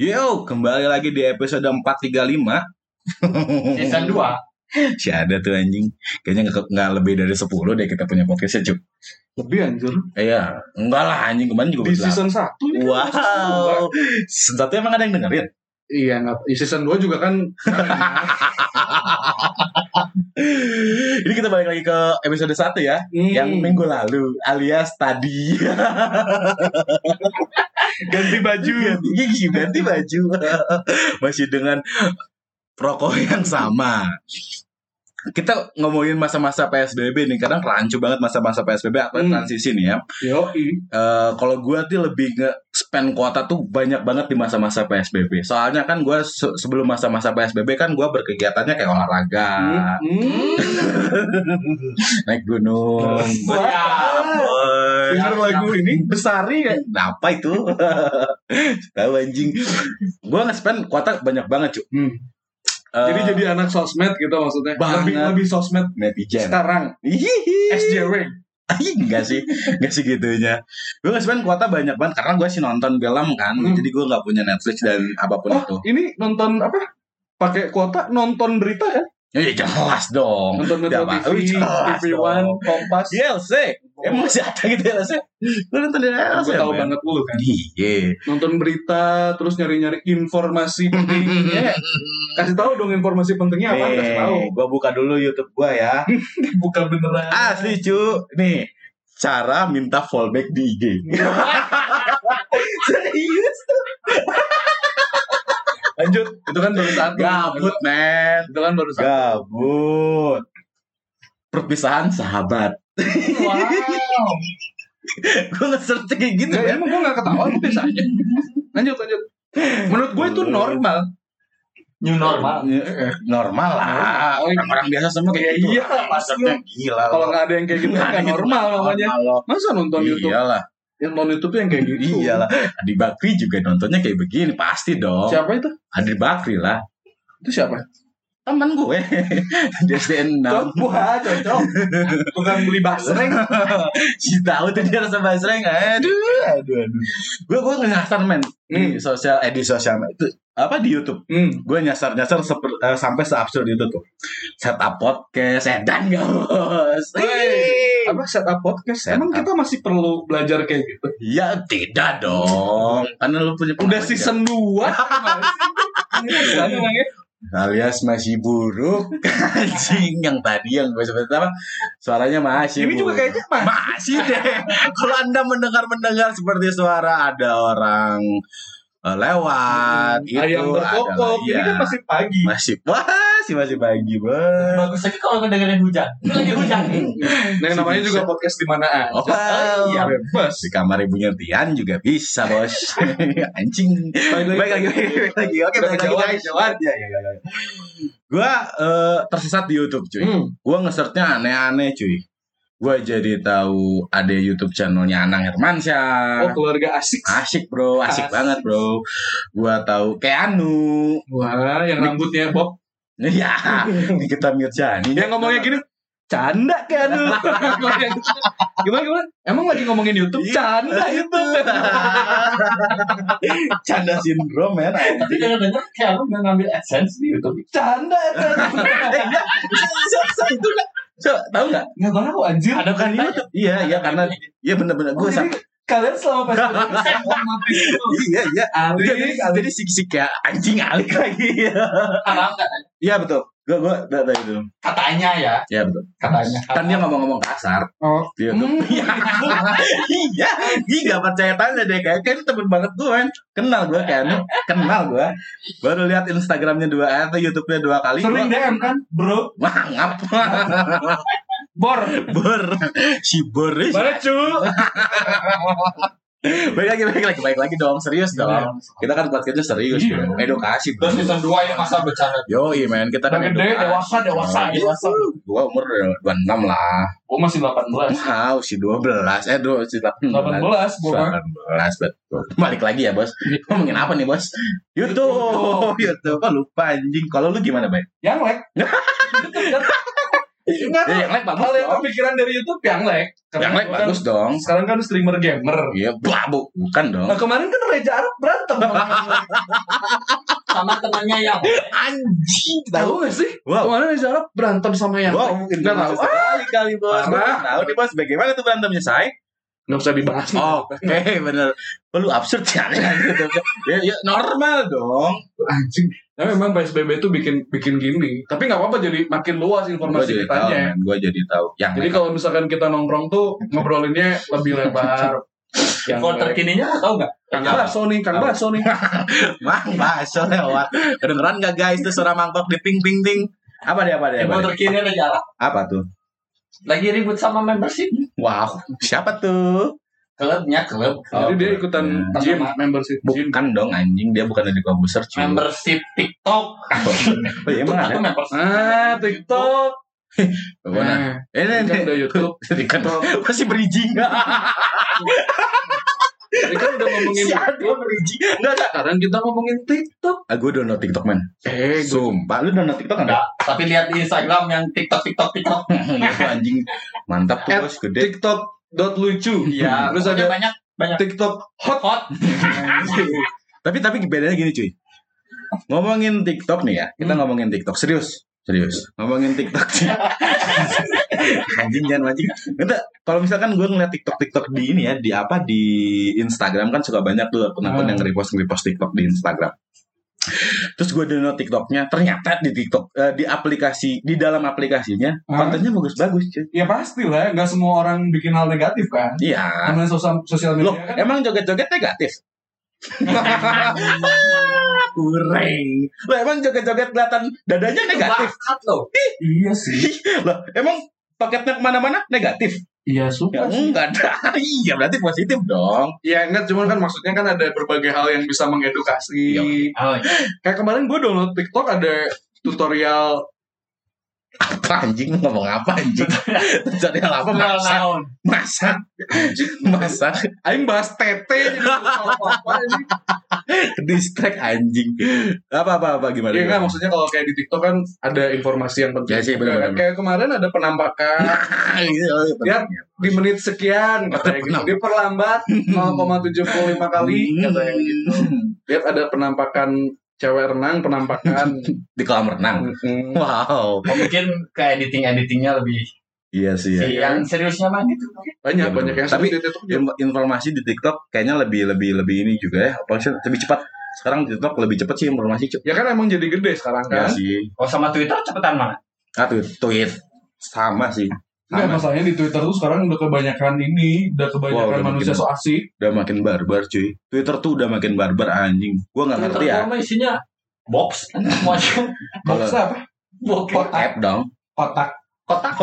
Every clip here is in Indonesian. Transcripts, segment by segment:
Yo, kembali lagi di episode 435 Season 2 Si ada tuh anjing. Kayaknya nggak nggak lebih dari 10 deh kita punya podcastnya cuk. Lebih anjir. Iya, enggak lah anjing. Kemarin juga Di season 1 ini kan Wow. Season satu emang ada yang dengerin? Iya. Di season 2 juga kan Ini kita balik lagi ke episode 1 ya Hmm. Yang minggu lalu alias tadi ganti baju. ganti, ganti baju Masih dengan rokok yang sama kita ngomongin masa-masa PSBB nih kadang rancu banget masa-masa PSBB atau Hmm. transisi nih ya Yo, Eh, kalau gue tuh lebih nge spend kuota tuh banyak banget di masa-masa PSBB. Soalnya kan gue se- sebelum masa-masa PSBB kan gue berkegiatannya kayak olahraga, Hmm. naik gunung. Boy. Denger lagu ini besari ya. Nah, apa itu? Tahu anjing. Gue nge-spend kuota banyak banget, cuy. Hmm. Jadi jadi anak sosmed gitu maksudnya. Banget. Lebih lebih sosmed netizen. sekarang. Hihihi. SJW. Enggak sih, enggak sih gitunya. Gue nge-spend kuota banyak banget karena gue sih nonton film kan, Hmm. jadi gue nggak punya Netflix dan apa pun Oh, itu. ini nonton apa? Pakai kuota nonton berita kan? Ya jelas dong. Nonton Metro Tiap TV, jelas TV. One, Kompas. DLC. Emang masih ada gitu DLC? Lu nonton DLC? Gue tahu men? banget dulu kan. Iya. Nonton berita terus nyari-nyari informasi pentingnya. Kasih tahu dong informasi pentingnya apa? Kasih tahu. Eh, gua buka dulu YouTube gua ya. Bukan beneran. Asli cu. Nih, cara minta fallback di IG. Serius? Lanjut. Itu kan baru satu. Gabut, men. Itu kan baru satu. Gabut. Perpisahan sahabat. Wow. Gue nge-search kayak gitu Gak, ya. emang gue gak ketawa, gue biasa aja. Lanjut, lanjut. Menurut gue itu normal. New normal Normal lah. Oh, Orang-orang biasa semua kayak gitu. Iya, pasti. Maksudnya gila. Kalau gak ada yang kayak gitu, Nggak gitu. normal namanya. Normal. Masa nonton YouTube? Iyalah. Yang nonton YouTube yang kayak gitu? Iyalah. Adi Bakri juga nontonnya kayak begini pasti dong. Siapa itu? Adi Bakri lah. Itu siapa? Temen gue di SDN 6 Wah, cocok. Bukan beli basreng. Si tahu tuh dia rasa basreng Aduh Aduh aduh Gue gue nyasar men Di Hmm. sosial Eh di sosial itu Apa di Youtube Hmm. Gue nyasar-nyasar seper- eh, Sampai seabsurd itu tuh Setup podcast Edan gak bos Wey. Apa setup podcast? Setup. Emang kita masih perlu belajar kayak gitu? Ya tidak dong Karena lu punya Udah pengalaman season 2 Ini alias masih buruk anjing yang tadi yang gue sebut apa suaranya masih Ini juga buruk. kayaknya mah. masih deh kalau anda mendengar mendengar seperti suara ada orang eh, lewat itu Ayam berkokok. adalah- Ini iya. kan masih pagi. masih masih masih pagi bos. Bagus lagi kalau ngedengerin hujan. Ini lagi hujan. Nih Nah, yang namanya juga podcast di mana aja. Oh, iya, bebas. di kamar ibunya Tian juga bisa bos. Anjing. Baik lagi. Baik lagi oke baik lagi kejauhan. ya ya ya gue eh, tersesat di YouTube cuy. Hmm. gue nge-searchnya aneh-aneh cuy gue jadi tahu ada YouTube channelnya Anang Hermansyah Oh, keluarga asik. asik bro asik Asik. banget bro gue tahu Keanu Wah, yang rambutnya Bob. ya Nikita Mirjani Yang ngomongnya gini, canda kan lu. gimana gimana? Emang lagi ngomongin YouTube? Iya. Canda YouTube. canda sindrom ya Tapi denger-denger kayak lu nggak ngambil AdSense di Youtube Canda kan. so, itu kan so, tahu nggak Nggak tahu anjir. Ada. YouTube iya iya karena iya bener-bener Oh, gue kalian selama PSBB otomatis itu. iya iya. Ali, jadi, jadi si si kayak anjing alik lagi. Haram kan iya betul. Gue gue data itu Katanya ya. Iya betul. Katanya kan dia ngomong-ngomong kasar. Oh, di YouTube. Iya, iya, iya gak percaya tanya deh. Kayak kan temen banget gue kan, kenal gue kan, kenal gue, baru lihat Instagramnya dua atau YouTube-nya dua kali, sering DM kan, bro? wah ngap, Bor. bor, si bor, eh, Mana cu? baik lagi, baik lagi, baik lagi dong, serius dong, kita kan podcastnya serius, Iya. bro. edukasi bro, Terus season 2 ini masa bercanda yo men, kita kan gede, dewasa, dewasa, Iya. dewasa. Gua umur dua enam lah, Gue masih 18 wow, si dua belas, eh dua si delapan 18 gua. 18 betul. Balik lagi ya bos. Ngomongin apa nih bos? YouTube, YouTube. Kok lupa anjing. Kalau lu gimana bay? Yang like. Enggak Ya, yang like bagus Hal yang dong. kepikiran dari YouTube yang like. Yang lain kan- bagus dong. Sekarang kan streamer gamer. Iya, bah, bu, bukan dong. Nah kemarin kan Reza Arab berantem sama temannya yang Anjing, Tahu gak sih? Wow. Kemarin Reza Arab berantem sama yang Wow, mungkin Nggak tahu. sekali kali bos. Gua Tahu nih bos, bagaimana tuh berantemnya say? Nggak usah dibahas. Oh, Oke, bener. Lu absurd ya, ya, ya normal dong. Anjing. Nah, memang PSBB itu bikin bikin gini. Tapi nggak apa-apa jadi makin luas informasi jadi tahu, kitanya. men. Gue jadi tahu. Yang Jadi kalau misalkan kita nongkrong tuh ngobrolinnya lebih lebar. yang info terkininya tahu nggak? Kang Baso nih, Kang Baso nih. Mang bakso lewat. Kedengeran gak guys tuh suara mangkok di ping ping ting? Apa dia apa dia? Info Apa, dia? terkini ada jarak. apa tuh? Lagi ribut sama membership. Wow, siapa tuh? Klubnya klub. Jadi dia ikutan Hmm. gym membership gym. Bukan dong anjing, dia bukan dari komputer cuy. Membership TikTok. Oh iya emang Itu ada. membership. Ah, TikTok. Mana? Nah, Ini kan udah YouTube. Kan masih berijing. Tadi kan udah ngomongin Si berijing. Enggak enggak. Sekarang kita ngomongin TikTok. Ah, gue download TikTok man. Eh, gue Sumpah, lu download TikTok enggak? Enggak, tapi lihat di Instagram yang TikTok TikTok TikTok. Itu anjing mantap tuh bos, gede. TikTok dot lucu. Iya, Terus ada banyak banyak TikTok hot. hot. Tapi tapi bedanya gini cuy. Ngomongin TikTok nih ya, kita Hmm. ngomongin TikTok serius. Serius. Ngomongin TikTok sih. anjing jangan anjing. Enggak, kalau misalkan gue ngeliat TikTok TikTok di ini ya, di apa di Instagram kan suka banyak tuh akun-akun Hmm. yang repost repost TikTok di Instagram. Terus gue download TikToknya, ternyata di TikTok eh, di aplikasi di dalam aplikasinya Hah? kontennya bagus-bagus cuy. Ya pasti lah, nggak semua orang bikin hal negatif kan. Iya. Namanya sosial sosial Loh, media kan. emang joget-joget negatif? Kurang. Loh, emang joget-joget kelihatan dadanya negatif? Bakat loh. Iya sih. Loh, emang paketnya ke mana-mana negatif? Iya Ya suka sih. enggak ada. iya, berarti positif dong. Ya enggak, cuman kan maksudnya kan ada berbagai hal yang bisa mengedukasi. Iya. Oh, iya. Kayak kemarin gue download TikTok ada tutorial Apa anjing ngomong apa anjing? Jadi apa masak? Masak. Masak. Aing bahas tete. Distract anjing. Apa apa apa gimana? Iya kan maksudnya kalau kayak di TikTok kan ada informasi yang penting. Ya sih, benar-benar. Kayak kemarin ada penampakan Iya, iya, Ya, di menit sekian katanya gitu. Diperlambat 0,75 kali katanya gitu. Lihat ada penampakan cewek renang, penampakan di kolam renang. Mm-mm. Wow. Oh, mungkin ke editing editingnya lebih. Iya sih. Si Ya. yang seriusnya mah gitu. banyak Iya, banyak yang Tapi- seperti itu Inf- informasi di TikTok kayaknya lebih lebih lebih ini juga ya. Apa sih lebih cepat. Sekarang TikTok lebih cepat sih informasi ya kan emang jadi gede sekarang Ya kan sih. Oh sama Twitter cepetan mana? Ah, tweet, tweet. Sama sih. Enggak masalahnya di Twitter tuh sekarang udah kebanyakan ini, udah kebanyakan Wah, udah manusia makin- so asik. Udah makin barbar cuy. Twitter tuh udah makin barbar anjing. Gua nggak ngerti Twitter ya. mah isinya box semuanya. Box apa? Box. Kotak, App dong. kotak. Kotak.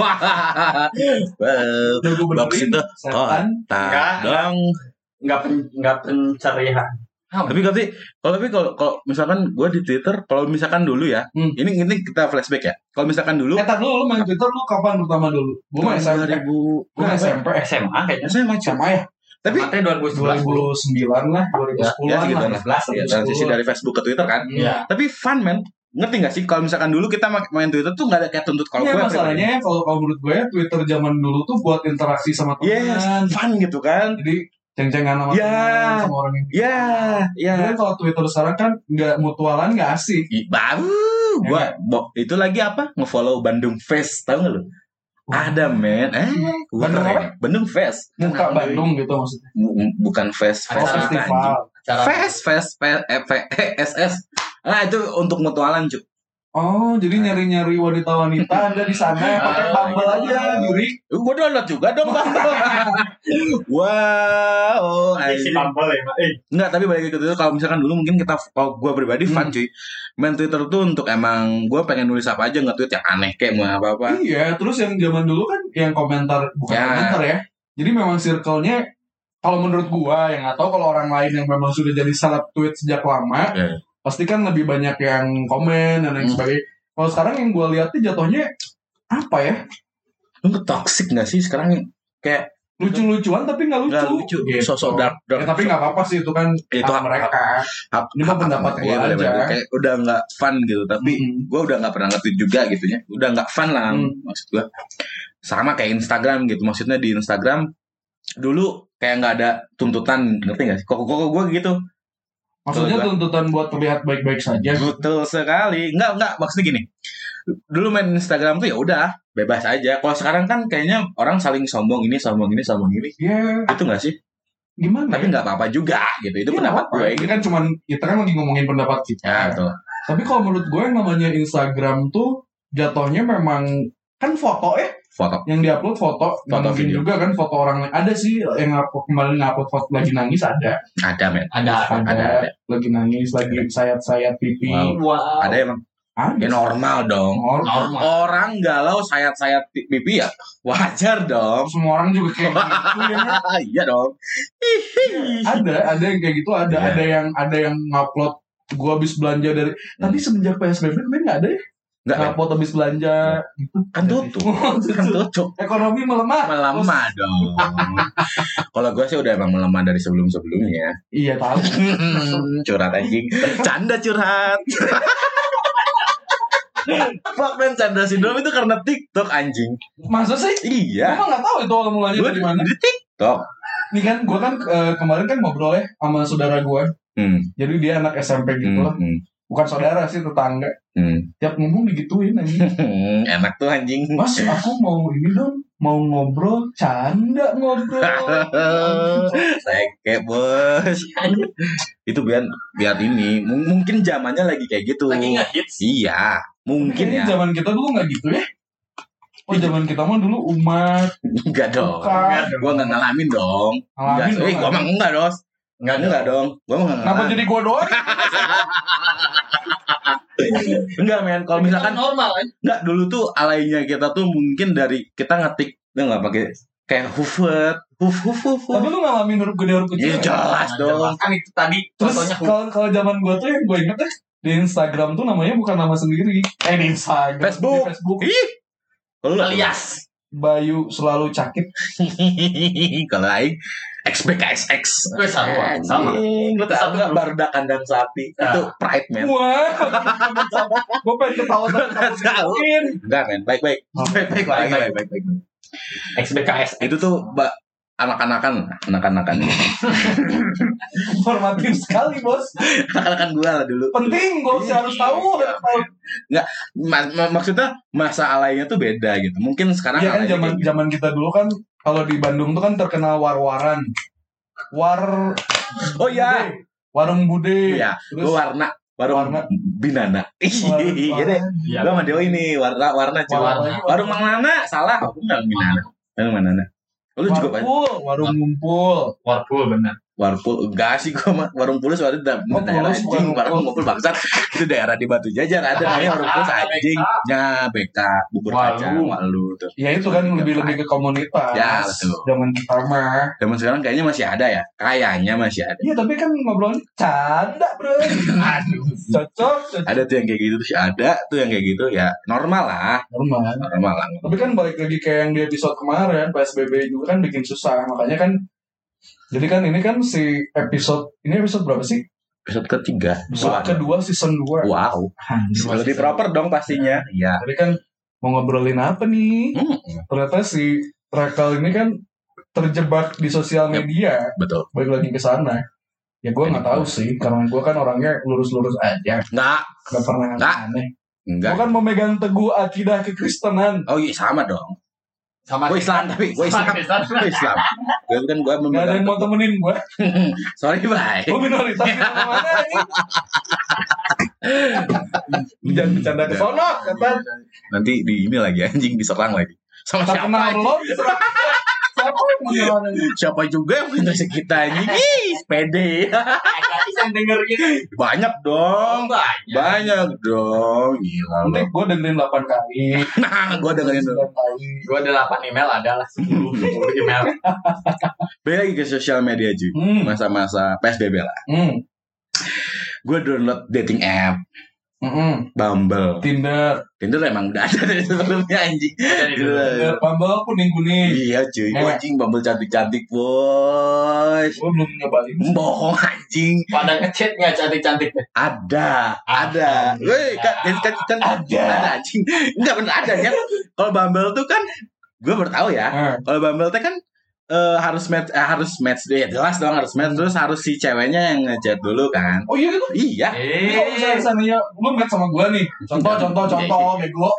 Wow. Box itu setan. Tak Enggak. dong. Nggak pencarian. Tapi tapi kalau tapi kalau kalau misalkan gua di Twitter, kalau misalkan dulu ya, Hmm. ini ini kita flashback ya. Kalau misalkan dulu Eh, dulu, lu main Twitter lu kapan pertama dulu? Gue main SMP. 2000 Gue SMP. SMA kayaknya. Saya macam. SMA ya? Tapi Matanya 2011. 2009 lah, 2010 ya segitu lah. lah. Ya, transisi dari Facebook ke Twitter kan. Iya. Tapi fun man. Ngerti gak sih kalau misalkan dulu kita ma- main Twitter tuh gak ada kayak tuntut kalau Iya gue masalahnya kalau kalau menurut gue Twitter zaman dulu tuh buat interaksi sama teman. Yes, fun gitu kan. Jadi ceng-cengan sama Ya. teman sama orang yang Ya, ya. Tapi kan kalau Twitter sekarang kan nggak mutualan nggak asik. Baru gua bo, itu lagi apa? Ngefollow Bandung Fest, tahu gak lu? Ada men, eh Bandung apa? Bandung Fest. Muka Bandung gitu maksudnya. Bu- bukan Fest, Fest festival. Fest, Fest, Fest, F- eh, SS. Ah itu untuk mutualan cuy. Oh, jadi nyari-nyari wanita-wanita ada di sana pakai Ah, Bumble aja, Yuri. Gue download juga dong Bumble. wow, si anjing. Bumble ya. Eh, Enggak, tapi balik ke Twitter kalau misalkan dulu mungkin kita kalau gue pribadi fun Hmm. cuy. Main Twitter tuh untuk emang gue pengen nulis apa aja nge-tweet yang aneh kayak mau apa-apa. Iya, terus yang zaman dulu kan yang komentar bukan Ya. komentar ya. Jadi memang circle-nya kalau menurut gua yang atau kalau orang lain yang memang sudah jadi seleb tweet sejak lama, Ya. Pasti kan lebih banyak yang komen dan lain Hmm. sebagainya. Kalau sekarang yang gua lihat tuh jatuhnya apa ya? Lu toxic gak sih sekarang kayak Lucu-lucuan tapi nggak lucu. nggak lucu, Gitu. sosok dark dark. Ya, tapi nggak apa-apa sih itu kan itu hak mereka. hak- Ini mah pendapat iya, aja. bener-bener. Kayak udah nggak fun gitu. Tapi Mm. gue udah nggak pernah nge-tweet juga gitu ya. Udah nggak fun lah Hmm. maksud gue. sama kayak Instagram gitu maksudnya di Instagram dulu kayak nggak ada tuntutan ngerti nggak sih kok kok gue gitu Maksudnya Kalau tuntutan buat terlihat baik-baik saja. betul sekali nggak nggak maksudnya gini dulu main Instagram tuh ya udah bebas aja kalau sekarang kan kayaknya orang saling sombong ini sombong ini sombong ini Ya, itu nggak sih gimana? tapi ya? nggak apa-apa juga gitu itu Ya, pendapat apa? gue Ini gitu kan cuman kita kan lagi ngomongin pendapat kita. ya betul Tapi kalau menurut gue yang namanya Instagram tuh jatuhnya memang kan foto ya foto. Yang diupload foto, Foto mungkin video. juga kan foto orang lain. Ada sih yang ngupload kemarin ngupload foto lagi nangis ada. Ada men. Ada. ada, Ada, ada. lagi nangis lagi sayat-sayat pipi. Wow. Wow. ada emang? Ada. Ya normal dong. Nor- Normal. orang galau sayat-sayat pi- pipi ya? Wajar dong. Semua orang juga kayak gitu ya. Iya dong. Ada ada yang kayak gitu ada Iya. ada yang ada yang ngupload gua habis belanja dari tapi semenjak psbb kemarin nggak ada ya Enggak, ngupload habis belanja gitu kan tutup kan tutup ekonomi melemah melemah dong kalau gue sih udah emang melemah dari sebelum-sebelumnya iya tahu curhat anjing canda curhat Fuck man, canda sindrom itu karena TikTok anjing. masa sih Iya. Emang nggak tahu itu awal mulanya Gue dari mana. di TikTok. Nih kan, gue kan eh, kemarin kan ngobrol ya sama saudara gue. Hmm. Jadi dia anak SMP gitu Hmm. lah. hmm, Bukan saudara sih, tetangga. hmm. Tiap ngomong digituin. Hmm, Enak tuh anjing. Mas, aku mau ini dong. Mau ngobrol. Canda ngobrol. Seke bos. itu biar biar ini M- mungkin zamannya lagi kayak gitu. Lagi ngehits. Iya, mungkin Kayaknya ya. zaman kita dulu nggak gitu ya. Oh, zaman kita mah dulu umat. Enggak dong. Enggak ngalamin dong. Enggak, Ngalamin dong, eh, gua mah enggak, Dos. Enggak Enggak dong. Gua mah enggak. Kenapa jadi gue doang? Enggak, men. Kalau misalkan normal kan. Enggak, dulu tuh alainya kita tuh mungkin dari kita ngetik ya nggak pakai kayak hufet, huf huf huf. huf. Tapi lu ngalamin huruf gede huruf kecil. Iya nggak? jelas dong. Kan itu tadi Terus kalau kalau zaman gue tuh yang gue inget ya di Instagram tuh namanya bukan nama sendiri. Eh di Instagram. Facebook. Di Facebook. Ih. Alias. Bayu selalu cakit. kalau aing XBKSX. Gue sama. Sama. Anjing, Lu Satu nggak grup. Barda kandang sapi? Ya. Itu pride man. Wah, gue pengen ketawa Nggak mungkin. Enggak men, baik baik. Baik-baik Baik baik. baik baik baik. XBKS. Itu tuh ba- anak-anakan, anak-anakan, Informatif sekali bos. anak-anakan gua lah dulu. Penting gue sih harus tahu. harus tahu. Ma- ma- maksudnya masa alainya tuh beda gitu. Mungkin sekarang Iya kan zaman gitu. zaman kita dulu kan kalau di Bandung tuh kan terkenal war-waran. War Oh iya, warung bude. Iya, Terus warna warung Warna. binana. warung- Iya deh. Iya. Gua sama Dewa ini warna warna. Warna. Warung Mang Nana salah, aku bilang binana. Warung Mang Nana. Oh, lu juga banyak. Warpul, warung ngumpul. Warpool benar. Warpul enggak sih gua mah warung pulus ada da- Oh, daerah Pulus, anjing warung warung ngumpul bangsat itu daerah di Batu Jajar ada namanya warung pulus Ah, anjing nya BK bubur kacang walu tuh Ya itu kan lebih lebih ke komunitas. Ya, betul. Zaman kita mah. zaman sekarang kayaknya masih ada ya kayaknya masih ada Iya tapi kan ngobrolnya canda bro. Aduh. Cocok, cocok. ada tuh yang kayak gitu tuh ada tuh yang kayak gitu ya normal lah Normal. normal lah Tapi kan balik lagi kayak yang di episode kemarin PSBB juga kan bikin susah. Makanya kan jadi kan ini kan si episode ini episode berapa sih? episode ketiga Episode kedua season 2. wow lebih proper dong pastinya iya Jadi kan mau ngobrolin apa nih? Hmm, Ternyata si Rekal ini kan terjebak di sosial Yep. media. betul Balik lagi ke sana. Ya gue nggak tahu sih, karena gue kan orangnya lurus-lurus aja, nggak nggak pernah Nggak. aneh. enggak Gue kan memegang teguh akidah kekristenan. oh iya sama dong Sama gue Islam tapi gue Islam gue Islam gue kan gue Gak ada yang mau temenin gue. sorry bye Gue minoritas mana ini? Jangan bercanda ke sono, kata. nanti di ini lagi anjing diserang lagi sama Tak siapa kenal anjing? belum? Siapa ini? juga yang punya kita anjing Ih, pede yang denger gitu. banyak dong Banyak. banyak dong gila Nanti gue dengerin 8 kali. nah gue dengerin tuh 9 kali. Gue ada 8 email ada lah 10 10 email. balik lagi ke sosial media cuy Hmm. masa-masa PSBB lah Hmm. gue download dating app Hmm. Bumble Tinder. Tinder emang udah ada dari sebelumnya anjing. Tinder. Bumble kuning-kuning. iya cuy Eh. anjing Bumble cantik-cantik bos Gue belum nyobain. bohong anjing Pada ngechat nggak cantik-cantik ada ada Alhamdulillah. weh kan kan kan, Ada. ada anjing enggak bener ada ya kalau Bumble tuh kan gue baru tahu ya Ah, kalau Bumble teh kan eh, harus match eh, harus match ya. Jelas dong harus match. Terus harus si ceweknya yang ngechat dulu kan. Oh iya gitu? Iya. Kalau misalnya misalnya lu match sama gua nih. Contoh Iya. contoh contoh bego.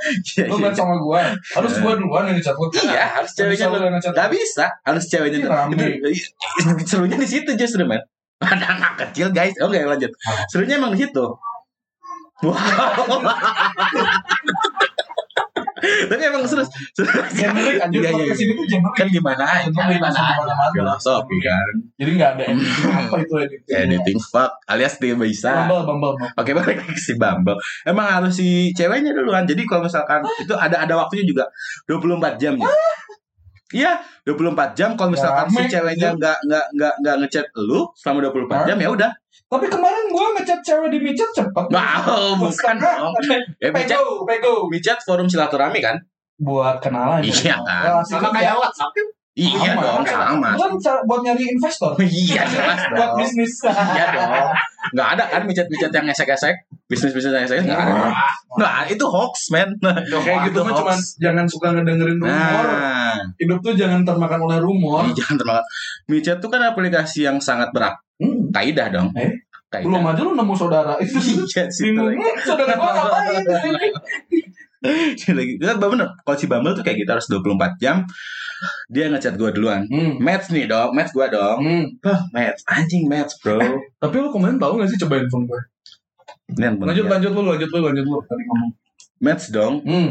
Lu match sama gua. Harus gua duluan yang ngechat lu. Iya harus ceweknya lu nggak bisa. Harus ceweknya Ini dulu serunya di situ justru men. Ada anak kecil guys. Oke lanjut. Serunya emang di situ. Wow tapi emang seru. Generik anjir Iya, iya, tuh generik kan gimana Generik, gimana filosofi kan? Jadi nggak ada editing apa itu editing. Editing fuck alias dia bisa. Bumble Bumble. Oke balik lagi si Bumble. Emang harus si ceweknya duluan. Jadi kalau misalkan Itu ada ada waktunya juga 24 jam ya. Iya 24 jam. Kalau misalkan si ceweknya nggak nggak nggak nggak ngechat lu Selama 24 jam ya udah tapi kemarin gua ngechat cewek di micet cepet. Wow bukan dong. Ya micet pego pego. Micet forum silaturahmi kan? Buat kenalan Iya kan? Sama kayak WhatsApp. kan? Iya Sama. dong sama kan cara buat nyari investor Iya jelas buat dong bisnis Iya dong Nggak ada kan micet-micet yang esek-esek Bisnis-bisnis yang esek Nggak ada Nggak itu hoax man kayak gitu Itu mah cuman jangan suka ngedengerin rumor Nah hidup tuh jangan termakan oleh rumor Ih, jangan terlalu. Micet tuh kan aplikasi yang sangat berat. Hmm, Kaidah dong. Eh? Kaidah. belum aja lu nemu saudara itu Iya sih. itu bingung lagi. "Hmm, saudara gua ngapain di sini Itu lagi. Itu bener. Kalau si Bumble tuh kayak gitu harus 24 jam. Dia ngechat gue duluan. hmm. Match nih dong, match gue dong. Hmm. Bah, match. Anjing match, bro. Tapi lu kemarin tahu gak sih coba handphone gue? Ini yang bener Lanjut, ya. lanjut lu, lanjut lu, lanjut lu. Tadi ngomong. Match dong. Hmm.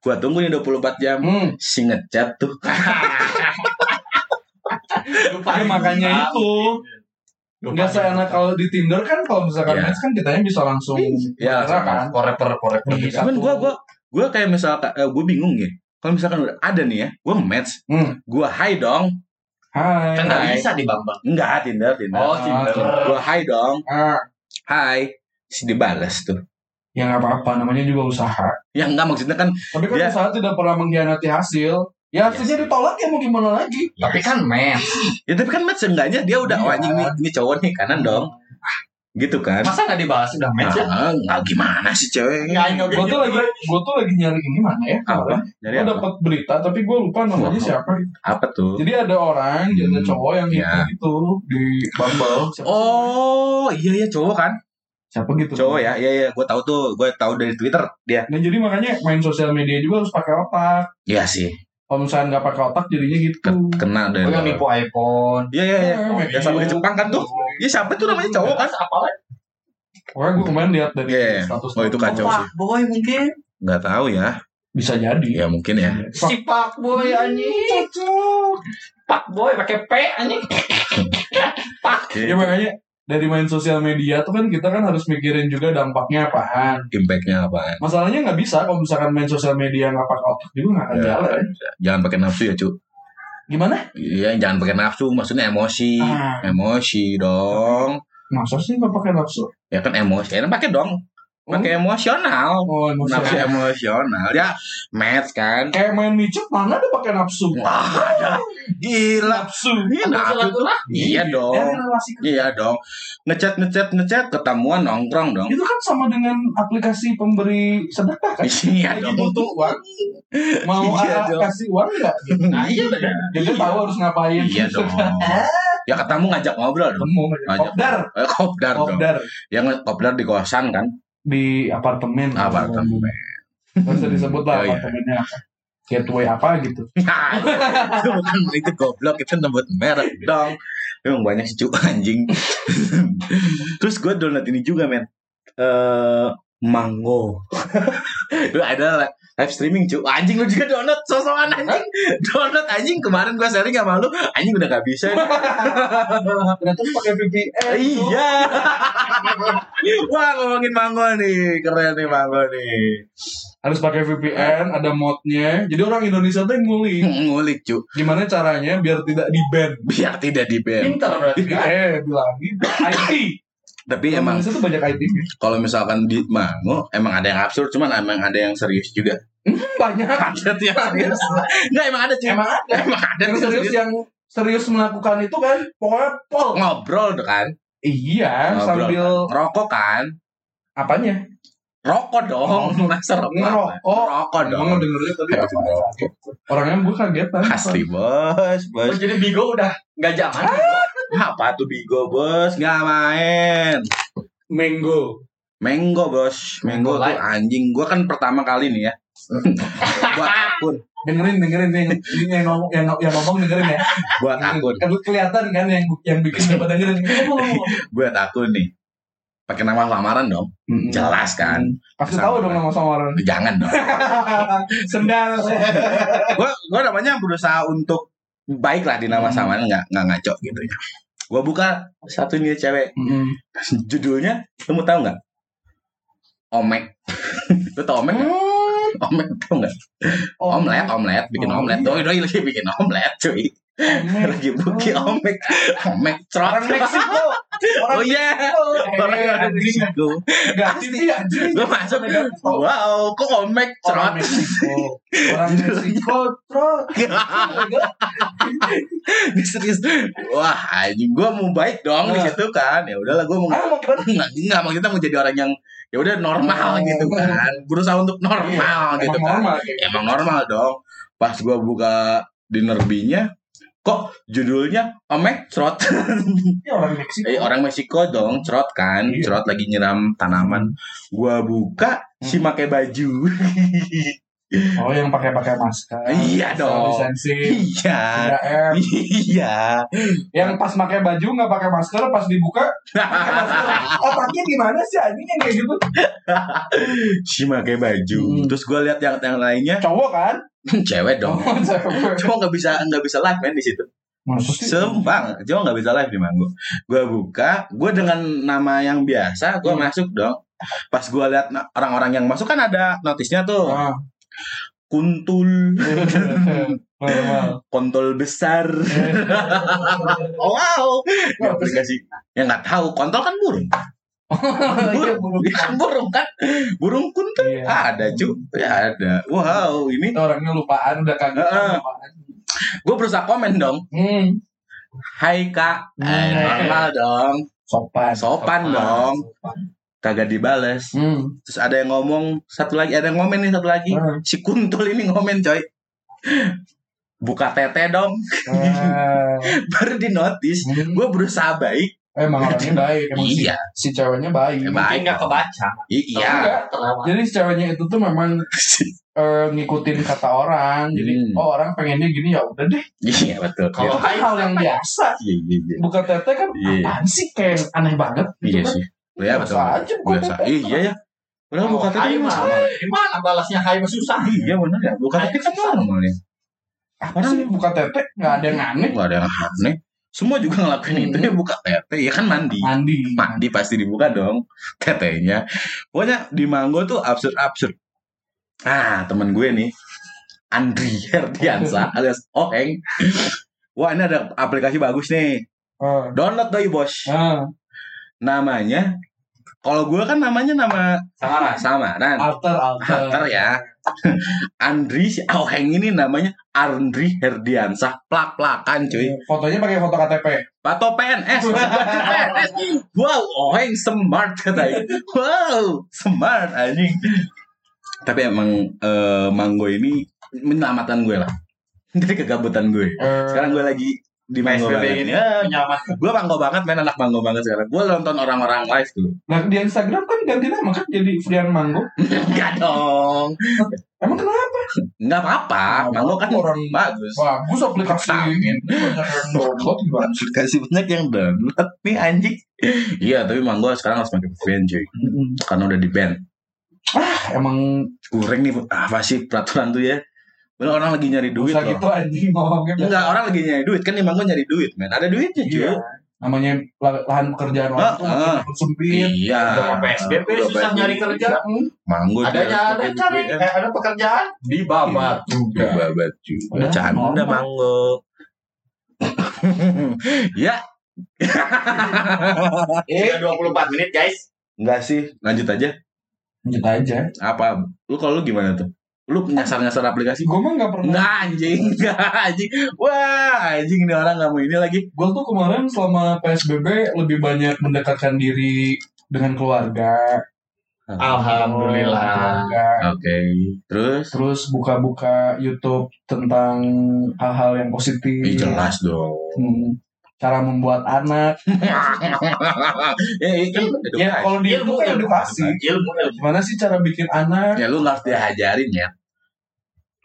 Gua tunggu nih 24 jam. Hmm. Si ngechat tuh. Ya, makanya itu. Nggak seenak kalau di Tinder kan kalau misalkan Iya. match kan kitanya bisa langsung Iya, bicara kan. Koreper, koreper. Iya. Cuman gue gua gua kayak misalkan eh, gue bingung ya. Kalau misalkan udah ada nih ya, gue match, Hmm. gue hi dong. Hai. Kan nggak Hai. bisa di Bambang. Enggak, Tinder, Tinder. Oh, Tinder. Gue hi dong. Ah, Hai. Si dibales tuh. ya nggak apa-apa, namanya juga usaha. Ya enggak maksudnya kan Tapi kan Dia- usaha tidak pernah mengkhianati hasil. Ya hasilnya ditolak ya mau gimana lagi? Tapi kan match. ya tapi kan match seenggaknya dia udah Iya. oh, anjing nih ini cowok nih kanan dong. Gitu kan. Masa nggak dibahas udah match ya? Ah, enggak gimana sih cewek. Nggak Gue tuh lagi, gue tuh lagi nyari ini mana ya? Apa? Dari Gue apa? dapat berita tapi gue lupa namanya Wah. siapa. Apa tuh? Jadi ada orang, ada Hmm, cowok yang ya. itu gitu di Bumble. Siapa, Oh, iya iya cowok kan? siapa gitu? Cowok ya. Iya iya, gue tahu tuh. Gue tahu dari Twitter dia. Nah jadi makanya main sosial media juga harus pakai otak. Iya sih. Kalau misalnya nggak pakai otak jadinya gitu. Ken- Kena dari. Oh, yang nipu iPhone. Iya iya iya. Eh, Ya sama di Jepang kan tuh. Iya siapa tuh namanya cowok kan? Apa lagi? Pokoknya gue kemarin lihat dari Iya. status. Oh, itu kacau sih. Pak boy mungkin. Nggak tahu ya. Bisa jadi. Ya mungkin ya. Si Pak boy anjing. Pak boy pakai P anjing. Ya makanya dari main sosial media tuh kan kita kan harus mikirin juga dampaknya apaan. Impactnya apa? Masalahnya nggak bisa kalau misalkan main sosial media nggak pakai otak juga nggak akan Ya, jalan. jangan pakai nafsu ya cu. Gimana? Iya jangan pakai nafsu. Maksudnya emosi. Ah. Emosi dong. Masa sih nggak pakai nafsu? Ya kan emosi. Ya pakai dong. Oh. Pakai emosional. Oh, emosi. Nafsu emosional. Ya match kan. Kayak main micet mana ada pakai nafsu? Wah ada. Gila. Nafsu. Iya nafsu tuh. Iya Ya, dong. kerja. Iya dong. Ngechat ngechat ngechat ketemuan nongkrong dong. Itu kan sama dengan aplikasi pemberi sedekah kan? Iya dong. butuh uang. Mau Iya kasih uang nggak? Gitu. Nah, iya benar. Jadi tahu harus ngapain. Iya dong. Ya ketemu ngajak ngobrol dong. Ngajak. kopdar, Eh, kopdar dong. kopdar Yang kopdar di kosan kan. Di apartemen. Apartemen. Usah disebut lah Oh, iya. apartemennya apa. Gateway apa gitu. itu bukan itu goblok itu nyebut merek dong. Emang banyak sih cu anjing. Terus gue download ini juga men. Eh Mango. Itu ada live streaming cu. Anjing lu juga download sosokan anjing. download anjing kemarin gue sharing sama lu. Anjing udah gak bisa. Ternyata lu pakai VPN. tuh. iya. Wah ngomongin Mango nih. Keren nih Mango nih. Harus pakai VPN, ada modnya. Jadi orang Indonesia tuh yang ngulik. Ngulik cu. Gimana caranya biar tidak di ban? Biar tidak di ban. Pinter berarti. Eh, bilangin IT. Tapi Emang Indonesia tuh banyak -nya. kalau misalkan di Mango emang ada yang absurd cuman emang ada yang serius juga. Banyak. Ada tuh yang serius. Enggak emang ada cuy. Emang ada. Emang ada Yang tuh serius yang serius melakukan itu kan pokoknya pol. ngobrol kan. Iya, Ngobrol sambil kan. ngerokok kan. apanya? Rokok dong. Masa rokok? Ngerokok. Rokok dong. Emang dengernya tadi? Orangnya gue kagetan. Asli bos, bos. Oh, jadi Bigo udah nggak zaman. Apa tuh Bigo bos? Nggak main. Mango. Mango bos, Mango Mango tuh anjing. Gua kan pertama kali nih ya. buat akun, Dengerin, dengerin yang ini yang ngomong yang, yang ngomong dengerin ya. buat akun, Kan kelihatan kan yang yang bikin dapat dengerin. Buat akun nih. Pakai nama lamaran dong, jelas kan? Kasih tahu dong nama samaran. Jangan dong. Sendal. Gua gua namanya berusaha untuk baik lah di nama Hmm. samaran nggak nggak ngaco gitu ya. Gua buka satu nih cewek, judulnya, lu mau tahu nggak? Omek. lu tau Omek nggak? Omek tau nggak? Omlet, omlet, bikin Oh, omlet. iya. Doi doi lagi bikin omlet, cuy. Lagi buki omek, omek trot. Orang Meksiko. Orang Oh iya, orang Eh, dari anjing. Meksiko. Ganti sih anjing. Gue masuk, wow, kok omek Orang trot? Meksiko. Orang Meksiko. Trot. Ini serius. Wah, anjing gue mau baik dong di Nah. situ kan. Ya udahlah gue mau Ah, mau maksudnya mau jadi orang yang ya udah normal Oh. gitu kan. Berusaha untuk normal gitu Emang kan. normal. gitu. Emang normal dong. Pas gua buka dinner B-nya kok judulnya Omek Trot. Ini orang Meksiko. eh, orang Meksiko dong, Trot kan. Iya. Trot lagi nyiram tanaman. Gua buka si pakai baju. Oh, yang pakai-pakai masker. Iya dong. distancing. Iya. 3M. Iya. Yang pas pakai baju nggak pakai masker, pas dibuka pakai. Otaknya gimana sih anjing yang kayak gitu? si pakai baju. Hmm. Terus gua lihat yang yang lainnya Cowok kan? cewek dong. Oh. Cuma nggak bisa nggak bisa live kan di situ. Sembang, cuma nggak bisa live di Manggo. Gue buka, gue dengan nama yang biasa, gue Hmm. masuk dong. Pas gue lihat orang-orang yang masuk kan ada notisnya tuh, Ah. kuntul, kontol besar. Oh, wow, aplikasi. Ya nggak tahu, kontol kan burung. Iya, burung. Iya kan burung kan, burung kuntul Iya. ada cu, ya ada. Wow, ini Orangnya lupaan udah kagak lupaan. gue berusaha komen dong. Hmm. Hai kak, eh, Hmm. normal dong, Sopan. sopan dong, Sopan. kagak dibales. Hmm. Terus ada yang ngomong satu lagi, ada yang ngomen nih satu lagi. Hmm. Si Kuntul ini ngomen coy. Buka tete dong, Eh, baru di notice. hmm. Gue berusaha baik. Emang orangnya baik. Emang si, Iya, si ceweknya baik. Ya, Mungkin baik. nggak kebaca. I- iya. enggak. Jadi si ceweknya itu tuh memang eh, ngikutin kata orang. Jadi Hmm. oh orang pengennya gini ya udah deh. Iya betul. Kalau Itu kan hal yang biasa. Iya iya iya. Buka tete kan Iya. apaan sih kayak aneh banget. gitu Iya kan. sih. Iya betul. Biasa aja Biasa. Iya ya. Padahal buka tete Hai kan mah. Gimana balasnya hai mah susah. Iya benar ya. Buka tete kan normal ya. Apa sih buka tete nggak ada yang aneh. Gak ada yang aneh. Semua juga ngelakuin itu Hmm. ya buka tete. Ya kan mandi. Mandi. Mandi pasti dibuka dong tetenya. Pokoknya di Manggo tuh absurd-absurd. Ah, temen gue nih. Andri Herdiansa alias Oheng. Wah, ini ada aplikasi bagus nih. Eh, Download doi, Bos. eh, Namanya kalau gue kan namanya nama Samaran. samaran. alter alter. Alter ya. Andri si Oheng ini namanya Andri Herdiansa. Plak-plakan cuy. Fotonya pakai foto KTP. Pato PNS, PNS. Wow, Oheng smart katanya. Wow, smart anjing. Tapi emang eh, Manggo ini menyelamatkan gue lah. Dari kegabutan gue. Eh, Sekarang gue lagi di Manggo banget. ini Ya, menyelamatkan. gue Manggo banget, main anak Manggo banget sekarang. Gue nonton orang-orang live tuh. Nah di Instagram kan ganti nama kan jadi Frian Mango. Enggak dong. Emang kenapa? Enggak apa-apa. Nggak Manggo kan orang bagus. Bagus aplikasi ini? Kasih banyak yang download nih anjing. Iya, tapi Manggo sekarang harus pakai VPN cuy. Karena udah di ban. Ah emang kurang nih apa sih peraturan tuh ya Bener orang lagi nyari duit usah loh. gitu anjing ngomongnya. Enggak, orang lagi nyari duit kan emang gue nyari duit, men. Ada duitnya, cuy. Iya. Namanya lah- lahan pekerjaan orang tuh Ah, ah. sempit. Iya. Udah PSBB Udah susah nyari kerja. Manggo Adanya ada cari eh, ada pekerjaan di babat juga. Babat cuy. Ya, Canda manggo. ya. Eh 24 menit guys. Enggak sih, lanjut aja. Lanjut aja. Apa? Lu kalau lu gimana tuh? Lu nyasar-nyasar aplikasi? Gue mah nggak pernah. Enggak anjing, enggak anjing. Wah, anjing ini orang nggak mau ini lagi. Gue tuh kemarin selama PSBB lebih banyak mendekatkan diri dengan keluarga. Alhamdulillah. Oke. Terus? Terus buka-buka YouTube tentang hal-hal yang positif. Ih, jelas dong. Hmm, cara membuat anak. ya, itu kan Ya kalau di ilmu kan edukasi. Ilmu, ilmu. Gimana sih cara bikin anak? Ya lu nggak harus diajarin ya.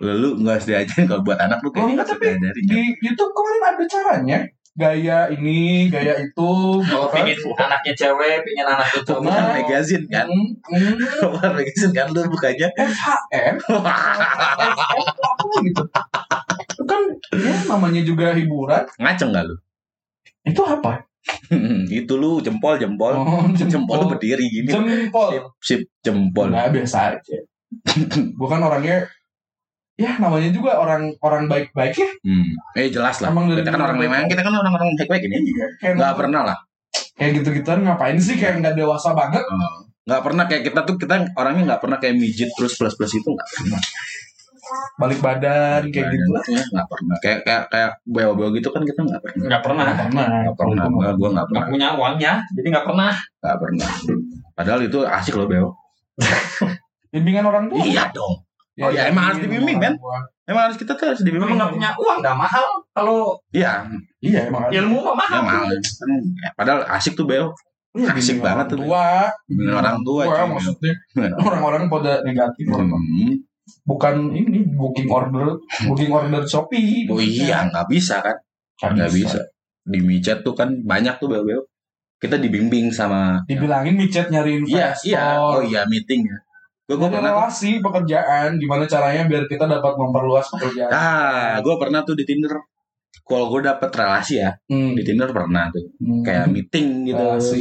Lu, lu nggak harus diajarin kalau buat anak lu Oh, kayaknya nggak harus tapi diajarin. ya. Di YouTube kemarin ada caranya. Gaya ini, gaya itu. Kalau kan? pingin anaknya cewek, pingin anaknya cowok. Bukan magazine kan? Hmm, Bukan magazine kan lu bukanya. FHM. Gitu. Itu kan ya, namanya juga hiburan. Ngaceng gak lu? Itu apa? itu lu jempol jempol. Oh, Jempol lu berdiri gini. Jempol. Sip, sip jempol. Nah, biasa aja. Bukan orangnya ya namanya juga orang orang baik-baik ya. Hmm. Eh jelas lah. Emang kita kan orang memang kita kan orang-orang baik-baik ini. Kayak Nggak pernah lah. kayak gitu-gituan ngapain sih kayak nggak dewasa banget. Oh. Nggak pernah kayak kita tuh kita orangnya nggak pernah kayak mijit terus plus plus itu nggak pernah. Balik badan kayak gitu lah. Ya, nggak pernah. Kayak kayak kayak beo-beo gitu kan kita nggak pernah. Nggak pernah. Nggak pernah. Nggak pernah. Gua gua nggak Nggak pernah. punya uangnya, jadi nggak pernah. Nggak pernah. Padahal itu asik loh beo. Bimbingan orang tua. Iya dong. Oh, ya, emang harus dibimbing, kan? Emang harus kita tuh harus dibimbing. Memang nggak punya uang, nggak mahal. Kalau Iya, Iya emang harus. ilmu mah mahal. ya mahal. Ya, Padahal asik tuh beo. Iya, asik banget orang tuh. Tua. Bimbingan orang tua. Tua, cuy. maksudnya orang-orang pada negatif. Hmm. Bukan ini booking order, booking order Shopee. Oh iya, nggak bisa kan? Nggak bisa. Di micet tuh kan banyak tuh beo-beo. Kita dibimbing sama Dibilangin micet nyari Iya, investor. iya. Oh iya, meeting ya. Gue gue pernah tuh. relasi pekerjaan, gimana caranya biar kita dapat memperluas pekerjaan. Ah, gue pernah tuh di Tinder. Kalau gue dapet relasi ya, Hmm. di Tinder pernah tuh. Hmm. Kayak meeting gitu. relasi.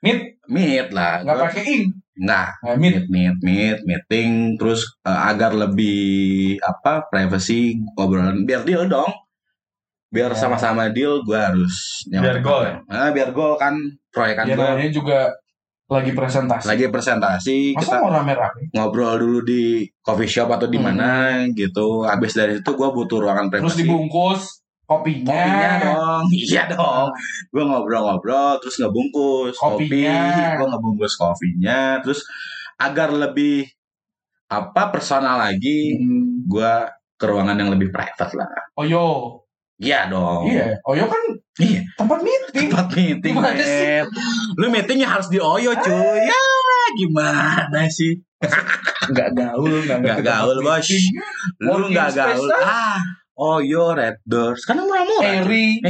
Meet Meet lah. nggak Gua- pakai ing. Nggak. Nah, meet. Meet, meet, meet, meeting. Terus eh, agar lebih apa privacy obrolan biar deal dong. Biar Ya. sama-sama deal, gue harus Biar goal ya? Nah, biar gol kan proyekan gue. namanya juga lagi presentasi. Lagi presentasi, Masa kita mau rame-rame? ngobrol dulu di coffee shop atau di Hmm. mana gitu. Habis dari itu gue butuh ruangan Terus privasi. dibungkus kopinya. Kopinya dong, iya dong. Gue ngobrol-ngobrol, terus ngebungkus kopi, Kopinya. gue ngebungkus kopinya, terus agar lebih apa personal lagi, Hmm. gue ke ruangan yang lebih private lah. Oyo. Iya dong. Iya, Oyo kan Iya. tempat meeting. Tempat meeting, sih? Lu meetingnya harus di Oyo, cuy. Ya, gimana sih? Enggak gaul, Nggak gaul, bos. Lu nggak gaul. space, Ah, Oyo Red Doors. Kan murah-murah. Eri,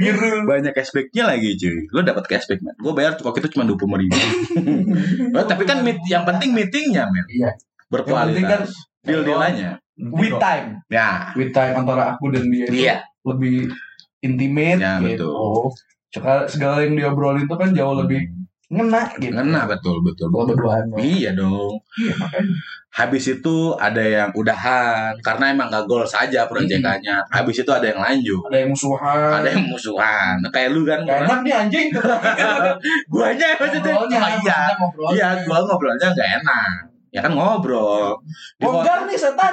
biru. banyak cashbacknya lagi cuy lu dapat cashback man gue bayar waktu itu cuma dua puluh ribu Oh, tapi kan meet, yang penting meetingnya men Iya. Yang penting kan berkualitas deal dealannya with time. ya With time antara aku dan dia iya lebih intimate Ya, gitu. betul. Segala, segala yang diobrolin itu kan jauh lebih ngena gitu. ngena betul betul Kalau betul berduaan. dong. iya dong Iya, makanya. habis itu ada yang udahan karena emang gak goal saja proyekannya habis itu ada yang lanjut Ada yang musuhan. ada yang musuhan kayak lu kan Gak enak nih anjing. guanya maksudnya Ngobrolnya, iya ngobrolnya. iya gua ngobrolnya gak enak ya kan ngobrol Bongkar nih setan.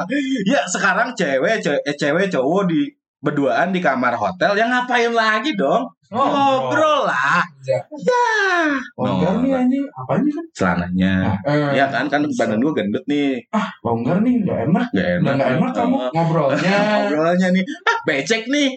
ya sekarang cewek ce- eh, cewek cowok di berduaan di kamar hotel yang ngapain lagi dong ngobrol lah Ya. ya Bongkar nih anjing. Apanya kan? celananya Eh, ya kan kan badan gua gendut nih bongkar nih gak enak. gak enak Udah gak enak kamu Eh, ngobrolnya. ngobrolnya nih ah becek nih